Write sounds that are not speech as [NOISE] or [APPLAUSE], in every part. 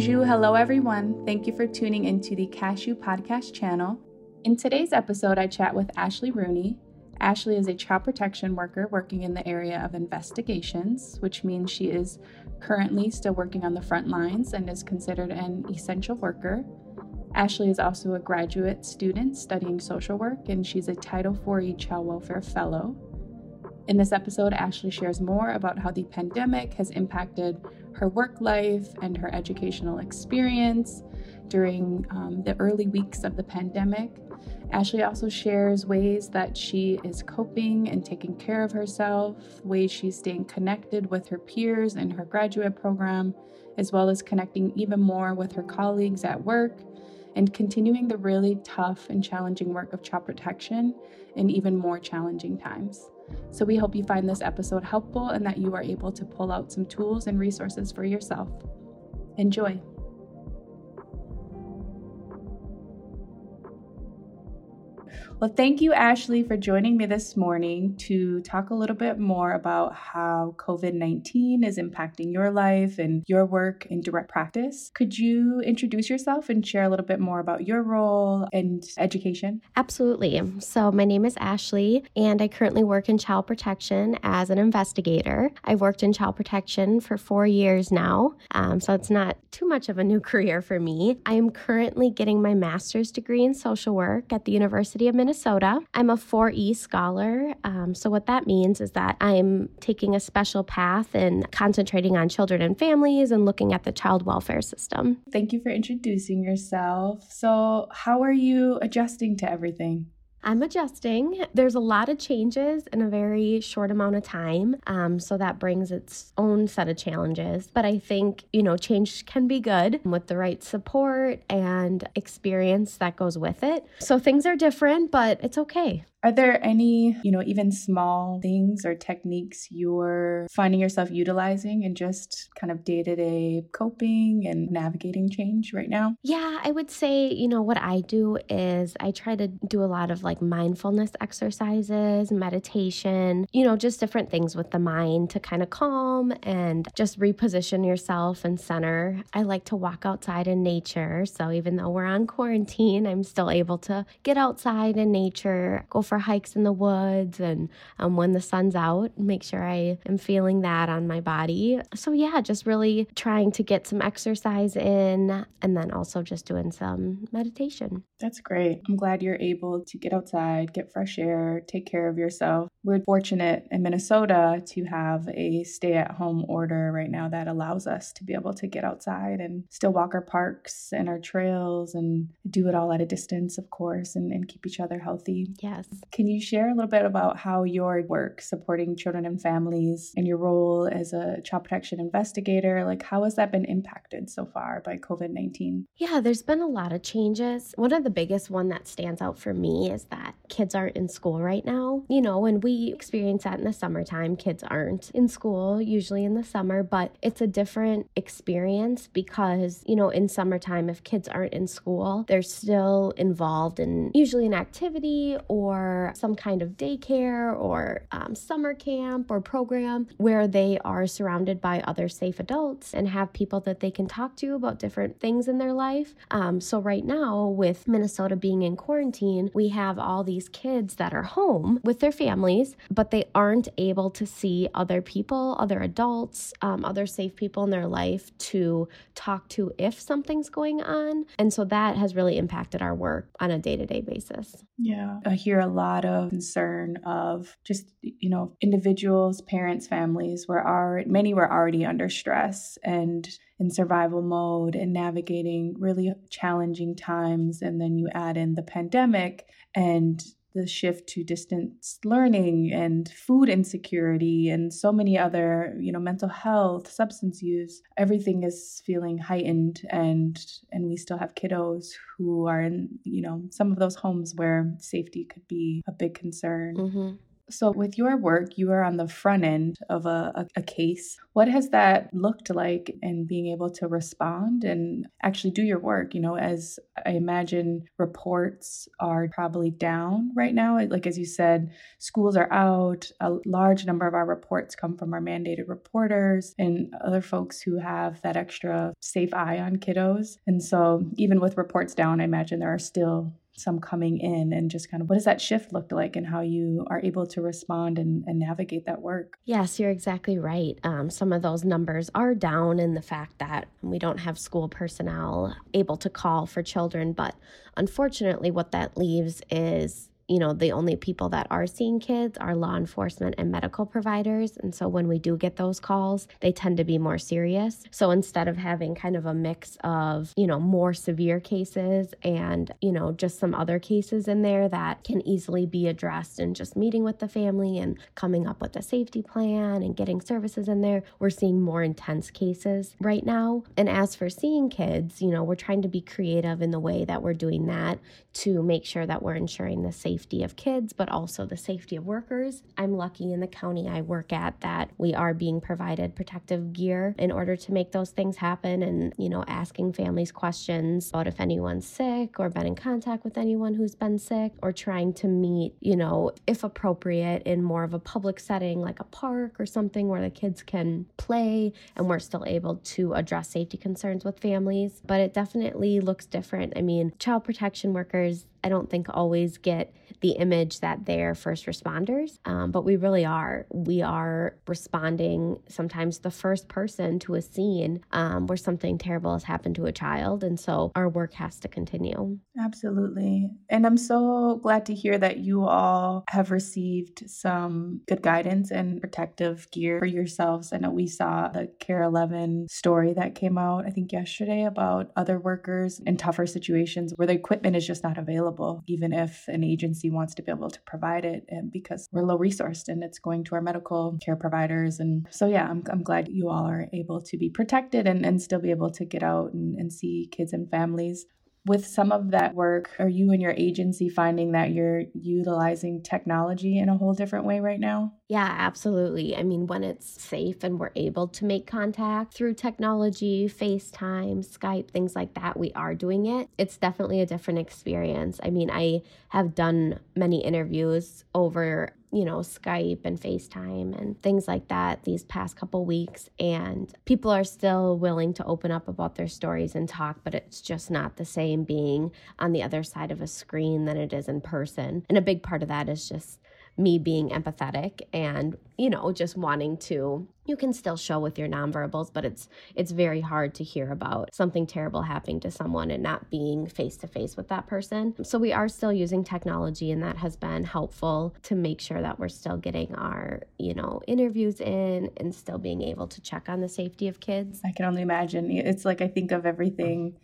Hello everyone. Thank you for tuning into the Cashew Podcast channel. In today's episode, I chat with Ashley Rooney. Ashley is a child protection worker working in the area of investigations, which means she is currently still working on the front lines and is considered an essential worker. Ashley is also a graduate student studying social work, and she's a Title IV Child Welfare Fellow. In this episode, Ashley shares more about how the pandemic has impacted her work life and her educational experience during um, the early weeks of the pandemic. Ashley also shares ways that she is coping and taking care of herself, ways she's staying connected with her peers in her graduate program, as well as connecting even more with her colleagues at work and continuing the really tough and challenging work of child protection in even more challenging times. So, we hope you find this episode helpful and that you are able to pull out some tools and resources for yourself. Enjoy. Well, thank you, Ashley, for joining me this morning to talk a little bit more about how COVID 19 is impacting your life and your work in direct practice. Could you introduce yourself and share a little bit more about your role and education? Absolutely. So, my name is Ashley, and I currently work in child protection as an investigator. I've worked in child protection for four years now, um, so it's not too much of a new [LAUGHS] career for me. I am currently getting my master's degree in social work at the University of Minnesota. Minnesota. I'm a 4E scholar. Um, so, what that means is that I'm taking a special path and concentrating on children and families and looking at the child welfare system. Thank you for introducing yourself. So, how are you adjusting to everything? I'm adjusting. There's a lot of changes in a very short amount of time. Um, so that brings its own set of challenges. But I think, you know, change can be good with the right support and experience that goes with it. So things are different, but it's okay. Are there any, you know, even small things or techniques you're finding yourself utilizing in just kind of day to day coping and navigating change right now? Yeah, I would say, you know, what I do is I try to do a lot of like mindfulness exercises, meditation, you know, just different things with the mind to kind of calm and just reposition yourself and center. I like to walk outside in nature. So even though we're on quarantine, I'm still able to get outside in nature, go for hikes in the woods and um, when the sun's out, make sure I am feeling that on my body. So, yeah, just really trying to get some exercise in and then also just doing some meditation. That's great. I'm glad you're able to get outside, get fresh air, take care of yourself. We're fortunate in Minnesota to have a stay at home order right now that allows us to be able to get outside and still walk our parks and our trails and do it all at a distance, of course, and, and keep each other healthy. Yes. Can you share a little bit about how your work supporting children and families and your role as a child protection investigator, like how has that been impacted so far by COVID 19? Yeah, there's been a lot of changes. One of the biggest one that stands out for me is that kids aren't in school right now. You know, when we experience that in the summertime, kids aren't in school usually in the summer, but it's a different experience because, you know, in summertime, if kids aren't in school, they're still involved in usually an activity or some kind of daycare or um, summer camp or program where they are surrounded by other safe adults and have people that they can talk to about different things in their life. Um, so, right now, with Minnesota being in quarantine, we have all these kids that are home with their families, but they aren't able to see other people, other adults, um, other safe people in their life to talk to if something's going on. And so that has really impacted our work on a day to day basis. Yeah, I hear a lot of concern of just you know individuals parents families were already many were already under stress and in survival mode and navigating really challenging times and then you add in the pandemic and the shift to distance learning and food insecurity and so many other you know mental health substance use everything is feeling heightened and and we still have kiddos who are in you know some of those homes where safety could be a big concern mm-hmm. So, with your work, you are on the front end of a, a, a, case. What has that looked like in being able to respond and actually do your work? You know, as I imagine reports are probably down right now. Like, as you said, schools are out. A large number of our reports come from our mandated reporters and other folks who have that extra safe eye on kiddos. And so, even with reports down, I imagine there are still some coming in and just kind of what does that shift look like and how you are able to respond and, and navigate that work? Yes you're exactly right. Um, some of those numbers are down in the fact that we don't have school personnel able to call for children but unfortunately what that leaves is you know, the only people that are seeing kids are law enforcement and medical providers. And so when we do get those calls, they tend to be more serious. So instead of having kind of a mix of, you know, more severe cases and, you know, just some other cases in there that can easily be addressed and just meeting with the family and coming up with a safety plan and getting services in there, we're seeing more intense cases right now. And as for seeing kids, you know, we're trying to be creative in the way that we're doing that to make sure that we're ensuring the safety safety of kids, but also the safety of workers. I'm lucky in the county I work at that we are being provided protective gear in order to make those things happen and, you know, asking families questions about if anyone's sick or been in contact with anyone who's been sick or trying to meet, you know, if appropriate in more of a public setting like a park or something where the kids can play and we're still able to address safety concerns with families. But it definitely looks different. I mean, child protection workers I don't think always get the image that they're first responders, um, but we really are. We are responding sometimes the first person to a scene um, where something terrible has happened to a child. And so our work has to continue. Absolutely. And I'm so glad to hear that you all have received some good guidance and protective gear for yourselves. I know we saw the KARE 11 story that came out, I think, yesterday about other workers in tougher situations where the equipment is just not available available, even if an agency wants to be able to provide it, and because we're low resourced and it's going to our medical care providers. And so, yeah, I'm, I'm glad you all are able to be protected and, and still be able to get out and, and see kids and families with some of that work, are you and your agency finding that you're utilizing technology in a whole different way right now? Yeah, absolutely. I mean, when it's safe and we're able to make contact through technology, FaceTime, Skype, things like that, we are doing it. It's definitely a different experience. I mean, I have done many interviews over you know, Skype and FaceTime and things like that these past couple weeks. And people are still willing to open up about their stories and talk, but it's just not the same being on the other side of a screen than it is in person. And a big part of that is just me being empathetic and you know just wanting to you can still show with your nonverbals but it's it's very hard to hear about something terrible happening to someone and not being face to face with that person. So we are still using technology and that has been helpful to make sure that we're still getting our you know interviews in and still being able to check on the safety of kids. I can only imagine. It's like i think of everything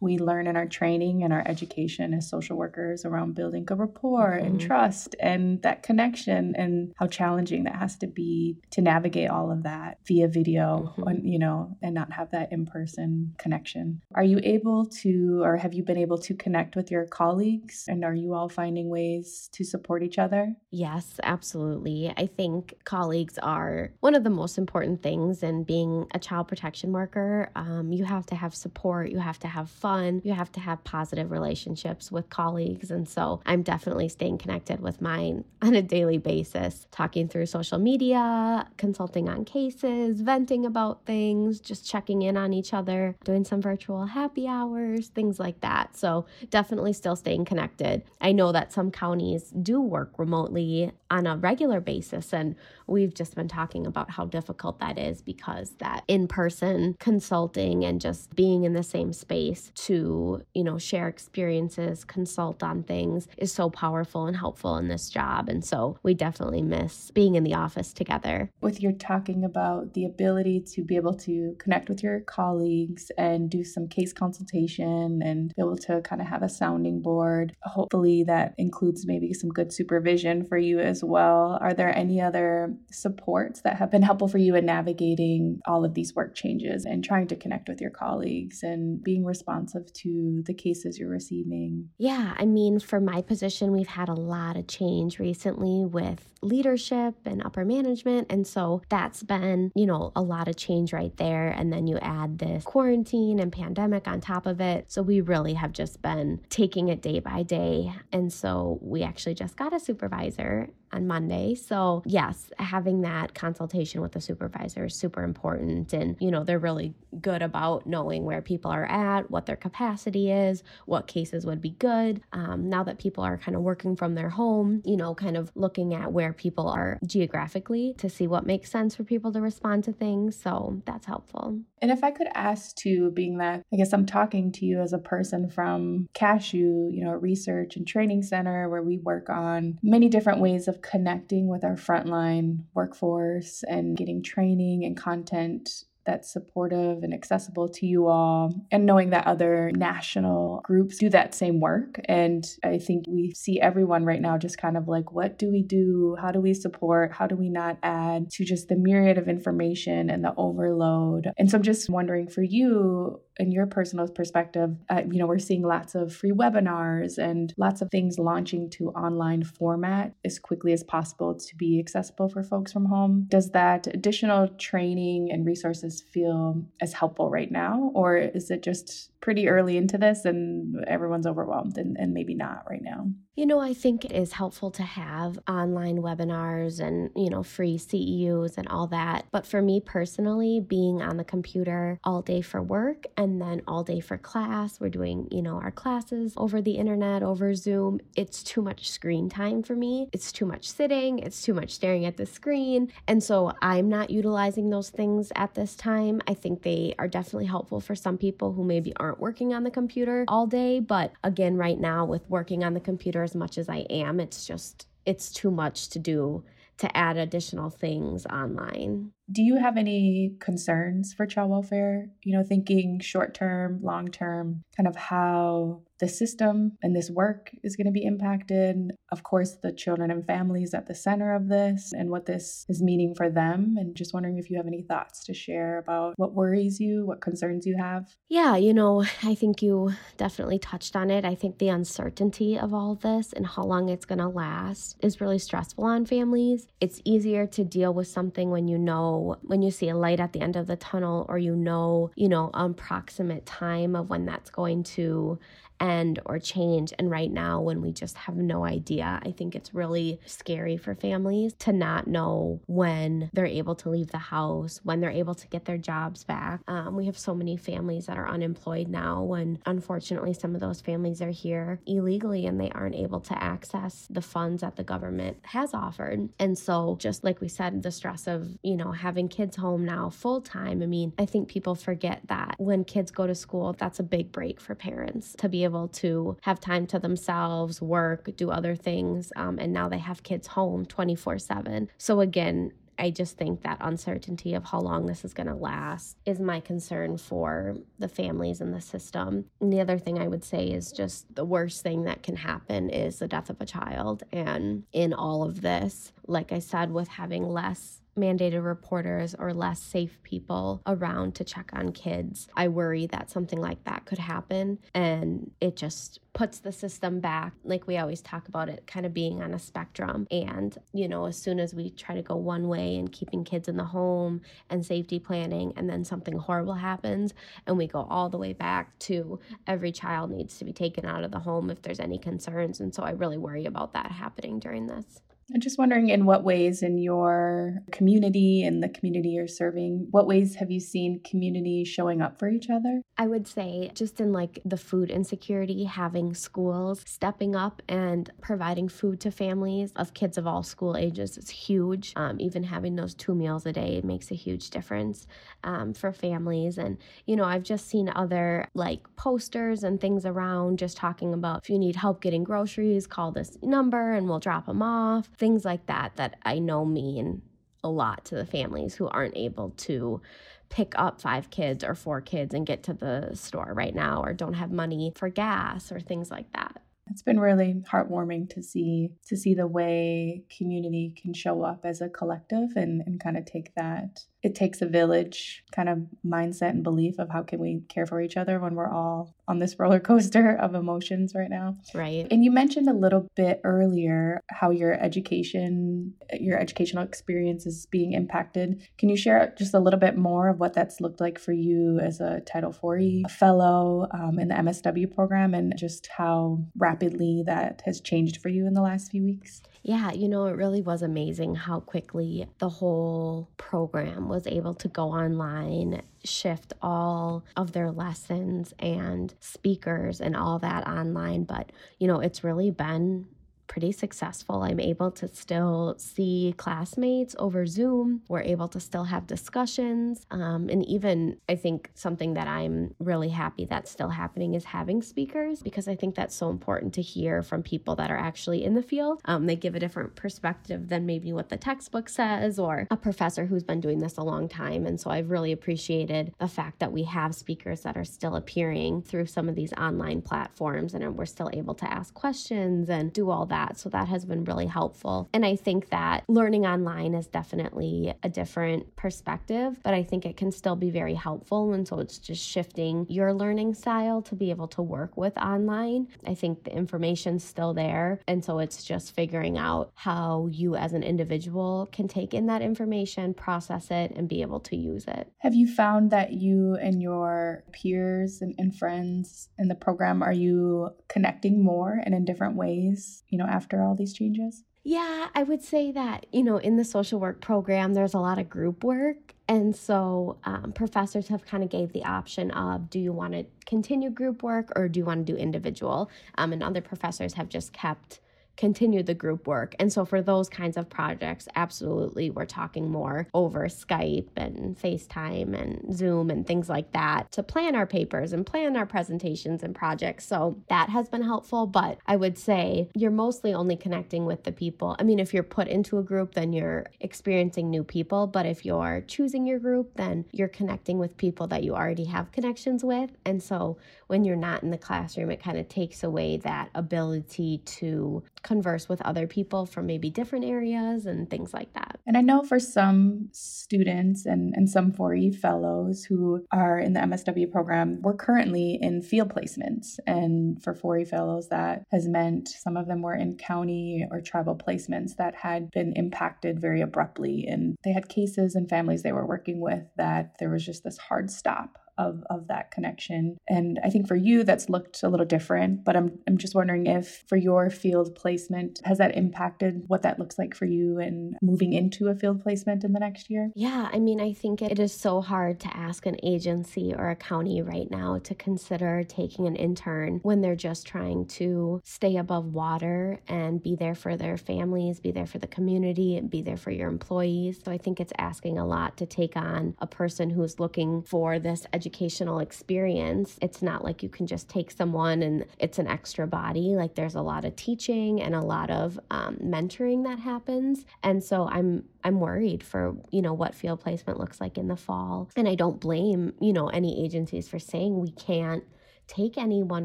we learn in our training and our education as social workers around building good rapport mm-hmm. and trust and that connection and how challenging that has to be to navigate all of that via video mm-hmm. you know and not have that in-person connection. Are you able to or have you been able to connect with your colleagues? And are you all finding ways to support each other? Yes absolutely. I think colleagues are one of the most important things in being a child protection worker. Um, you have to have support. You have to have fun fun. You have to have positive relationships with colleagues. And so I'm definitely staying connected with mine on a daily basis, talking through social media, consulting on cases, venting about things, just checking in on each other, doing some virtual happy hours, things like that. So definitely still staying connected. I know that some counties do work remotely on a regular basis. And we've just been talking about how difficult that is because that in person consulting and just being in the same space to, you know, share experiences, consult on things is so powerful and helpful in this job. And so we definitely miss being in the office together. With your talking about the ability to be able to connect with your colleagues and do some case consultation and be able to kind of have a sounding board, hopefully that includes maybe some good supervision for you as well. Are there any other supports that have been helpful for you in navigating all of these work changes and trying to connect with your colleagues and being responsive? Responsive to the cases you're receiving? Yeah, I mean, for my position, we've had a lot of change recently with leadership and upper management. And so that's been, you know, a lot of change right there. And then you add this quarantine and pandemic on top of it. So we really have just been taking it day by day. And so we actually just got a supervisor on Monday. So, yes, having that consultation with the supervisor is super important. And, you know, they're really good about knowing where people are at, what their capacity is, what cases would be good. Um, now that people are kind of working from their home, you know, kind of looking at where people are geographically to see what makes sense for people to respond to things. So, that's helpful. And if I could ask too, being that I guess I'm talking to you as a person from Cashew, you know, research and training center where we work on many different ways of connecting with our frontline workforce and getting training and content that's supportive and accessible to you all, and knowing that other national groups do that same work. And I think we see everyone right now just kind of like, what do we do? How do we support? How do we not add to just the myriad of information and the overload? And so I'm just wondering for you, in your personal perspective, uh, you know, we're seeing lots of free webinars and lots of things launching to online format as quickly as possible to be accessible for folks from home. Does that additional training and resources feel as helpful right now? Or is it just pretty early into this and everyone's overwhelmed and, and maybe not right now? You know, I think it is helpful to have online webinars and, you know, free CEUs and all that. But for me personally, being on the computer all day for work and then all day for class, we're doing, you know, our classes over the internet, over Zoom. It's too much screen time for me. It's too much sitting, it's too much staring at the screen. And so I'm not utilizing those things at this time. I think they are definitely helpful for some people who maybe aren't aren't working on the computer all day. But again, right now, with working on the computer as much as I am, it's just, it's too much to do to add additional things online. Do you have any concerns for child welfare? You know, thinking short term, long term, kind of how the system and this work is going to be impacted. Of course, the children and families at the center of this and what this is meaning for them. And just wondering if you have any thoughts to share about what worries you, what concerns you have. Yeah, you know, I think you definitely touched on it. I think the uncertainty of all this and how long it's going to last is really stressful on families. It's easier to deal with something when you know when you see a light at the end of the tunnel or you know, you know, um, an approximate time of when that's going to end or change. And right now, when we just have no idea, I think it's really scary for families to not know when they're able to leave the house, when they're able to get their jobs back. Um, we have so many families that are unemployed now, when unfortunately some of those families are here illegally and they aren't able to access the funds that the government has offered. And so, just like we said, the stress of, you know, having kids home now full time, I mean, I think people forget that when kids go to school, that's a big break for parents to be able able to have time to themselves, work, do other things. Um, and now they have kids home 24 7. So, again, I just think that uncertainty of how long this is going to last is my concern for the families in the system. And the other thing I would say is just the worst thing that can happen is the death of a child. And in all of this, like I said, with having less mandated reporters or less safe people around to check on kids. I worry that something like that could happen and it just puts the system back like we always talk about it kind of being on a spectrum and you know as soon as we try to go one way and keeping kids in the home and safety planning and then something horrible happens and we go all the way back to every child needs to be taken out of the home if there's any concerns and so I really worry about that happening during this. I'm just wondering in what ways in your community and the community you're serving, what ways have you seen community showing up for each other? I would say just in like the food insecurity, having schools stepping up and providing food to families of kids of all school ages is huge. Um, even having those two meals a day makes a huge difference um, for families. And, you know, I've just seen other like posters and things around just talking about if you need help getting groceries, call this number and we'll drop them off things like that that I know mean a lot to the families who aren't able to pick up five kids or four kids and get to the store right now or don't have money for gas or things like that. It's been really heartwarming to see to see the way community can show up as a collective and, and kind of take that it takes a village kind of mindset and belief of how can we care for each other when we're all on this [LAUGHS] roller coaster of emotions right now. Right. And you mentioned a little bit earlier how your education, your educational experience is being impacted. Can you share just a little bit more of what that's looked like for you as a Title IV fellow um, in the MSW program and just how rapidly that has changed for you in the last few weeks? Yeah, you know, it really was amazing how quickly the whole program was able to go online, shift all of their lessons and speakers and all that online. But, you know, it's really been pretty successful. I'm able to still see classmates over Zoom. We're able to still have discussions. Um, and even, I think something that I'm really happy that's still happening is having speakers because I think that's so important to hear from people that are actually in the field. Um, they give a different perspective than maybe what the textbook says or a professor who's been doing this a long time. And so I've really appreciated the fact that we have speakers that are still appearing through some of these online platforms and we're still able to ask questions and do all that that. So that has been really helpful. And I think that learning online is definitely a different perspective, but I think it can still be very helpful. And so it's just shifting your learning style to be able to work with online. I think the information's still there. And so it's just figuring out how you as an individual can take in that information, process it, and be able to use it. Have you found that you and your peers and, and friends in the program are you connecting more and in different ways, you know, after all these changes? Yeah, I would say that, you know, in the social work program, there's a lot of group work. And so um, professors have kind of gave the option of do you want to continue group work or do you want to do individual? Um, and other professors have just kept continue the group work. And so for those kinds of projects, absolutely, we're talking more over Skype and FaceTime and Zoom and things like that to plan our papers and plan our presentations and projects. So that has been helpful. But I would say you're mostly only connecting with the people. I mean, if you're put into a group, then you're experiencing new people. But if you're choosing your group, then you're connecting with people that you already have connections with. And so when you're not in the classroom, it kind of takes away that ability to converse with other people from maybe different areas and things like that. And I know for some students and, and some 4E fellows who are in the MSW program, we're currently in field placements. And for 4E fellows, that has meant some of them were in county or tribal placements that had been impacted very abruptly. And they had cases and families they were working with that there was just this hard stop of, of that connection. And I think for you, that's looked a little different, but I'm, I'm just wondering if for your field placement, has that impacted what that looks like for you and moving into a field placement in the next year? Yeah, I mean, I think it is so hard to ask an agency or a county right now to consider taking an intern when they're just trying to stay above water and be there for their families, be there for the community, and be there for your employees. So I think it's asking a lot to take on a person who's looking for this education educational experience. It's not like you can just take someone and it's an extra body. Like there's a lot of teaching and a lot of um, mentoring that happens. And so I'm I'm worried for, you know, what field placement looks like in the fall. And I don't blame, you know, any agencies for saying we can't take anyone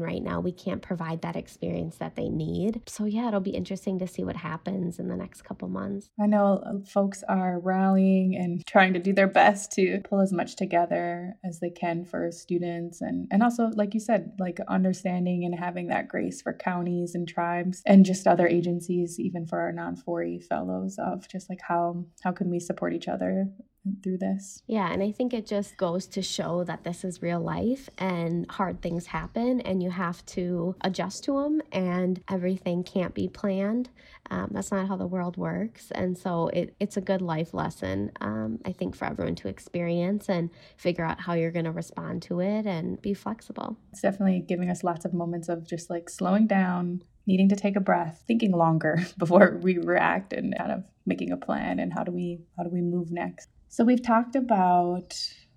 right now. We can't provide that experience that they need. So, yeah, it'll be interesting to see what happens in the next couple months. I know uh, folks are rallying and trying to do their best to pull as much together as they can for students and, and also, like you said, like understanding and having that grace for counties and tribes and just other agencies, even for our non 4E fellows, of just like how how can we support each other through this. Yeah, and I think it just goes to show that this is real life and hard things happen and you have to adjust to them and everything can't be planned. Um, that's not how the world works. And so it, it's a good life lesson, um, I think, for everyone to experience and figure out how you're going to respond to it and be flexible. It's definitely giving us lots of moments of just like slowing down, needing to take a breath, thinking longer [LAUGHS] before we react and kind of making a plan and how do we how do we move next. So we've talked about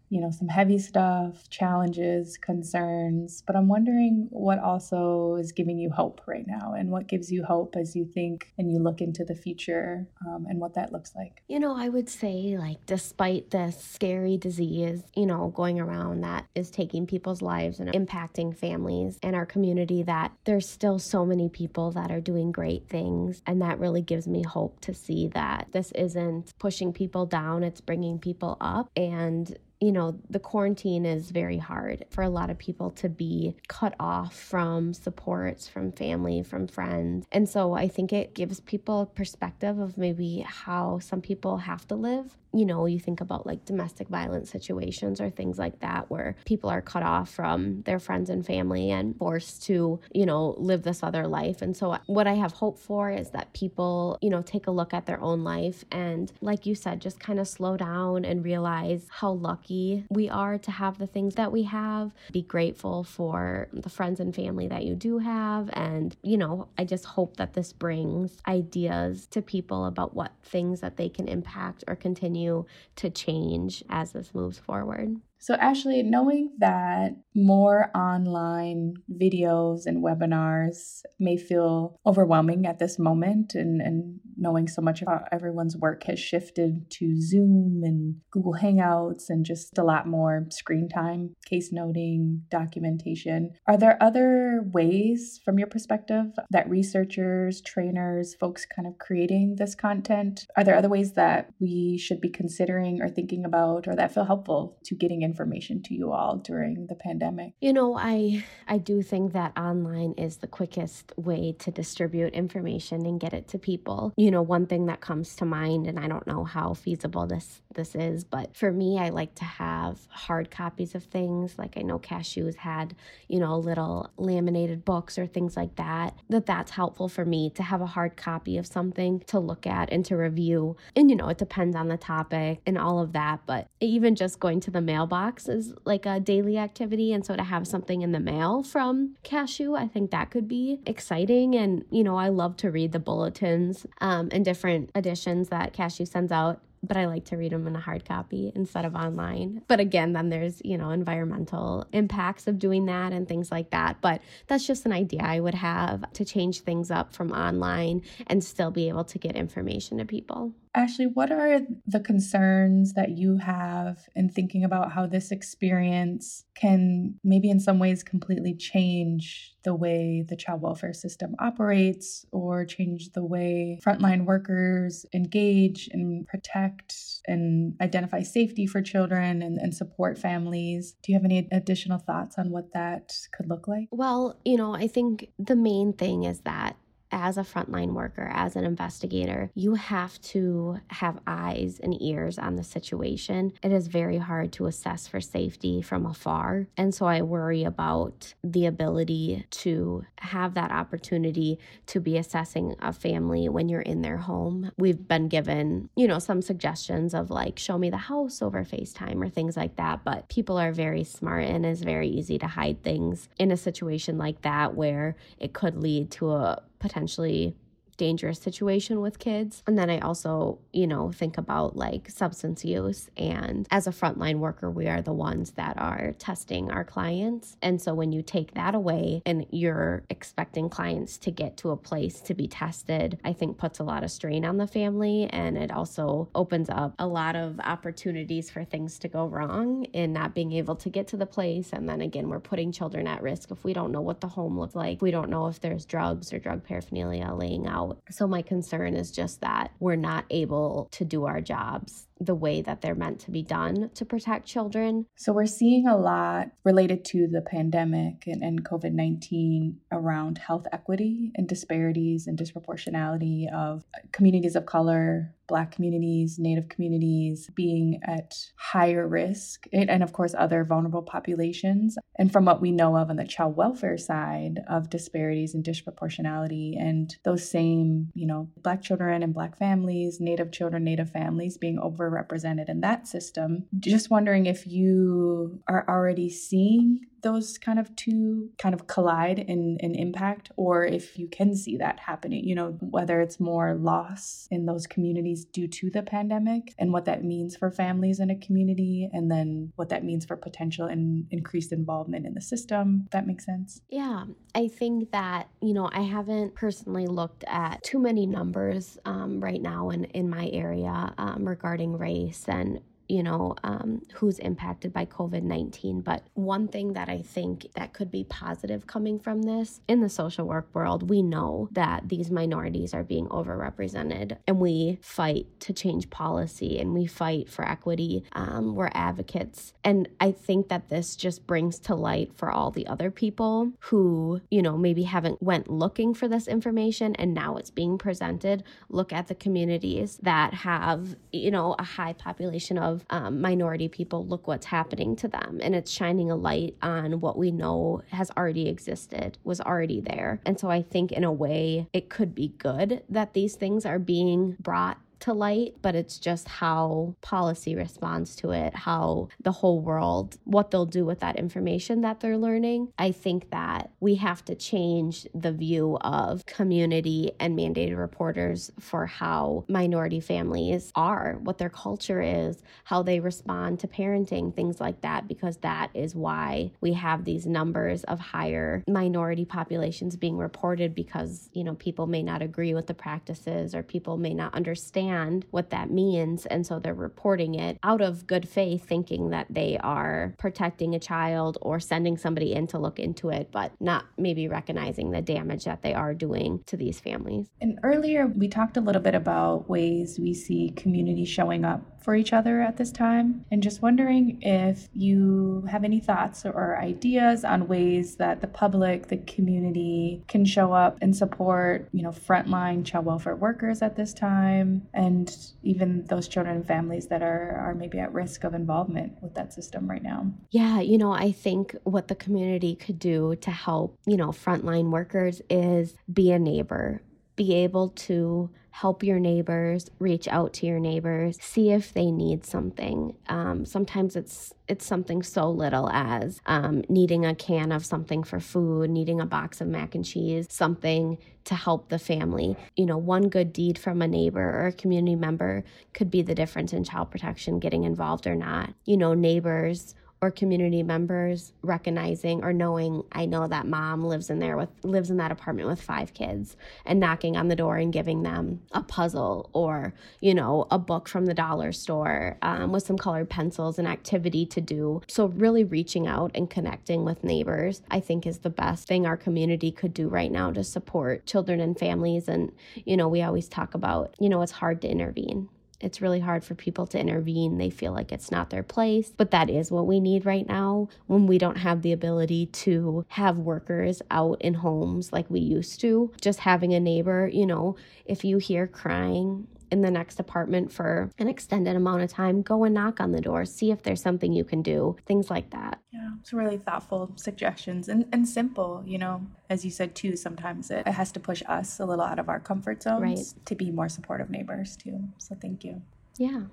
you know, some heavy stuff, challenges, concerns, but I'm wondering what also is giving you hope right now and what gives you hope as you think and you look into the future um, and what that looks like. You know, I would say, like, despite this scary disease, you know, going around that is taking people's lives and impacting families and our community, that there's still so many people that are doing great things. And that really gives me hope to see that this isn't pushing people down, it's bringing people up. And you know, the quarantine is very hard for a lot of people to be cut off from supports, from family, from friends. And so I think it gives people a perspective of maybe how some people have to live you know, you think about like domestic violence situations or things like that where people are cut off from their friends and family and forced to, you know, live this other life. And so, what I have hope for is that people, you know, take a look at their own life and, like you said, just kind of slow down and realize how lucky we are to have the things that we have. Be grateful for the friends and family that you do have. And, you know, I just hope that this brings ideas to people about what things that they can impact or continue continue to change as this moves forward. So, Ashley, knowing that more online videos and webinars may feel overwhelming at this moment, and, and knowing so much how everyone's work has shifted to Zoom and Google Hangouts and just a lot more screen time, case noting, documentation, are there other ways, from your perspective, that researchers, trainers, folks kind of creating this content, are there other ways that we should be considering or thinking about or that feel helpful to getting information to you all during the pandemic? You know, I I do think that online is the quickest way to distribute information and get it to people. You know, one thing that comes to mind and I don't know how feasible this this is, but for me I like to have hard copies of things. Like I know Cashews had, you know, little laminated books or things like that. That that's helpful for me to have a hard copy of something to look at and to review. And you know, it depends on the topic and all of that, but even just going to the mailbox box is like a daily activity. And so to have something in the mail from Cashew, I think that could be exciting. And, you know, I love to read the bulletins um, and different editions that Cashew sends out but I like to read them in a hard copy instead of online. But again, then there's, you know, environmental impacts of doing that and things like that. But that's just an idea I would have to change things up from online and still be able to get information to people. Ashley, what are the concerns that you have in thinking about how this experience can maybe in some ways completely change the way the child welfare system operates or change the way frontline workers engage and protect and identify safety for children and, and support families? Do you have any additional thoughts on what that could look like? Well, you know, I think the main thing is that as a frontline worker, as an investigator, you have to have eyes and ears on the situation. It is very hard to assess for safety from afar. And so I worry about the ability to have that opportunity to be assessing a family when you're in their home. We've been given, you know, some suggestions of like, show me the house over FaceTime or things like that. But people are very smart and it's very easy to hide things in a situation like that where it could lead to a potentially dangerous situation with kids. And then I also, you know, think about like substance use. And as a frontline worker, we are the ones that are testing our clients. And so when you take that away and you're expecting clients to get to a place to be tested, I think puts a lot of strain on the family. And it also opens up a lot of opportunities for things to go wrong in not being able to get to the place. And then again, we're putting children at risk if we don't know what the home looks like. We don't know if there's drugs or drug paraphernalia laying out So my concern is just that we're not able to do our jobs the way that they're meant to be done to protect children. So, we're seeing a lot related to the pandemic and, and COVID 19 around health equity and disparities and disproportionality of communities of color, Black communities, Native communities being at higher risk, and of course, other vulnerable populations. And from what we know of on the child welfare side of disparities and disproportionality, and those same, you know, Black children and Black families, Native children, Native families being over represented in that system. Just wondering if you are already seeing those kind of two kind of collide in an impact or if you can see that happening, you know, whether it's more loss in those communities due to the pandemic and what that means for families in a community and then what that means for potential and increased involvement in the system. That makes sense. Yeah, I think that, you know, I haven't personally looked at too many numbers um, right now in, in my area um, regarding race and you know, um, who's impacted by COVID 19. But one thing that I think that could be positive coming from this in the social work world, we know that these minorities are being overrepresented and we fight to change policy and we fight for equity. Um, we're advocates. And I think that this just brings to light for all the other people who, you know, maybe haven't went looking for this information and now it's being presented. Look at the communities that have, you know, a high population of um, minority people, look what's happening to them. And it's shining a light on what we know has already existed, was already there. And so I think in a way, it could be good that these things are being brought to light, but it's just how policy responds to it, how the whole world, what they'll do with that information that they're learning. I think that we have to change the view of community and mandated reporters for how minority families are, what their culture is, how they respond to parenting, things like that, because that is why we have these numbers of higher minority populations being reported because, you know, people may not agree with the practices or people may not understand understand what that means. And so they're reporting it out of good faith, thinking that they are protecting a child or sending somebody in to look into it, but not maybe recognizing the damage that they are doing to these families. And earlier, we talked a little bit about ways we see community showing up for each other at this time. And just wondering if you have any thoughts or ideas on ways that the public, the community can show up and support, you know, frontline child welfare workers at this time and even those children and families that are, are maybe at risk of involvement with that system right now. Yeah, you know, I think what the community could do to help, you know, frontline workers is be a neighbor, be able to help your neighbors, reach out to your neighbors, see if they need something. Um, sometimes it's it's something so little as um, needing a can of something for food, needing a box of mac and cheese, something to help the family. You know, one good deed from a neighbor or a community member could be the difference in child protection getting involved or not. You know, neighbors or community members recognizing or knowing I know that mom lives in there with lives in that apartment with five kids and knocking on the door and giving them a puzzle or you know a book from the dollar store um, with some colored pencils and activity to do. So really reaching out and connecting with neighbors I think is the best thing our community could do right now to support children and families. And you know we always talk about you know it's hard to intervene it's really hard for people to intervene. They feel like it's not their place. But that is what we need right now when we don't have the ability to have workers out in homes like we used to. Just having a neighbor, you know, if you hear crying in the next apartment for an extended amount of time, go and knock on the door, see if there's something you can do, things like that. Yeah, it's really thoughtful suggestions and, and simple, you know, as you said too, sometimes it, it has to push us a little out of our comfort zones right. to be more supportive neighbors too. So thank you. Yeah.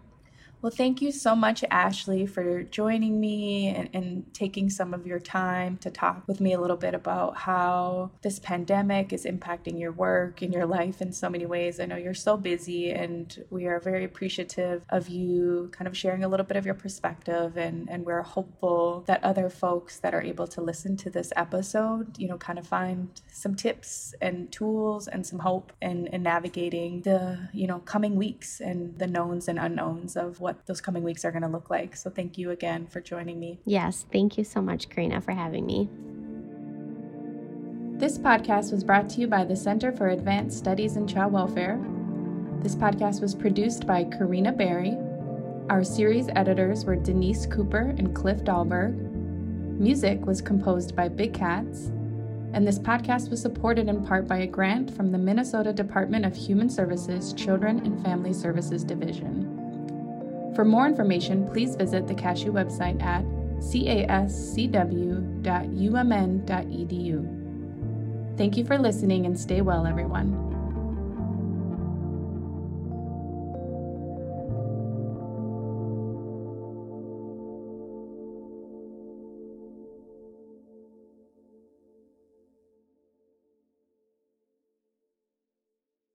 Well, thank you so much, Ashley, for joining me and, and, taking some of your time to talk with me a little bit about how this pandemic is impacting your work and your life in so many ways. I know you're so busy, and we are very appreciative of you kind of sharing a little bit of your perspective. And, and we're hopeful that other folks that are able to listen to this episode, you know, kind of find some tips and tools and some hope in, in navigating the, you know, coming weeks and the knowns and unknowns of what those coming weeks are going to look like. So thank you again for joining me. Yes, thank you so much, Karina, for having me. This podcast was brought to you by the Center for Advanced Studies in Child Welfare. This podcast was produced by Karina Berry. Our series editors were Denise Cooper and Cliff Dahlberg. Music was composed by Big Cats. And this podcast was supported in part by a grant from the Minnesota Department of Human Services Children and Family Services Division. For more information, please visit the CASHU website at cascw.umn.edu. Thank you for listening and stay well, everyone.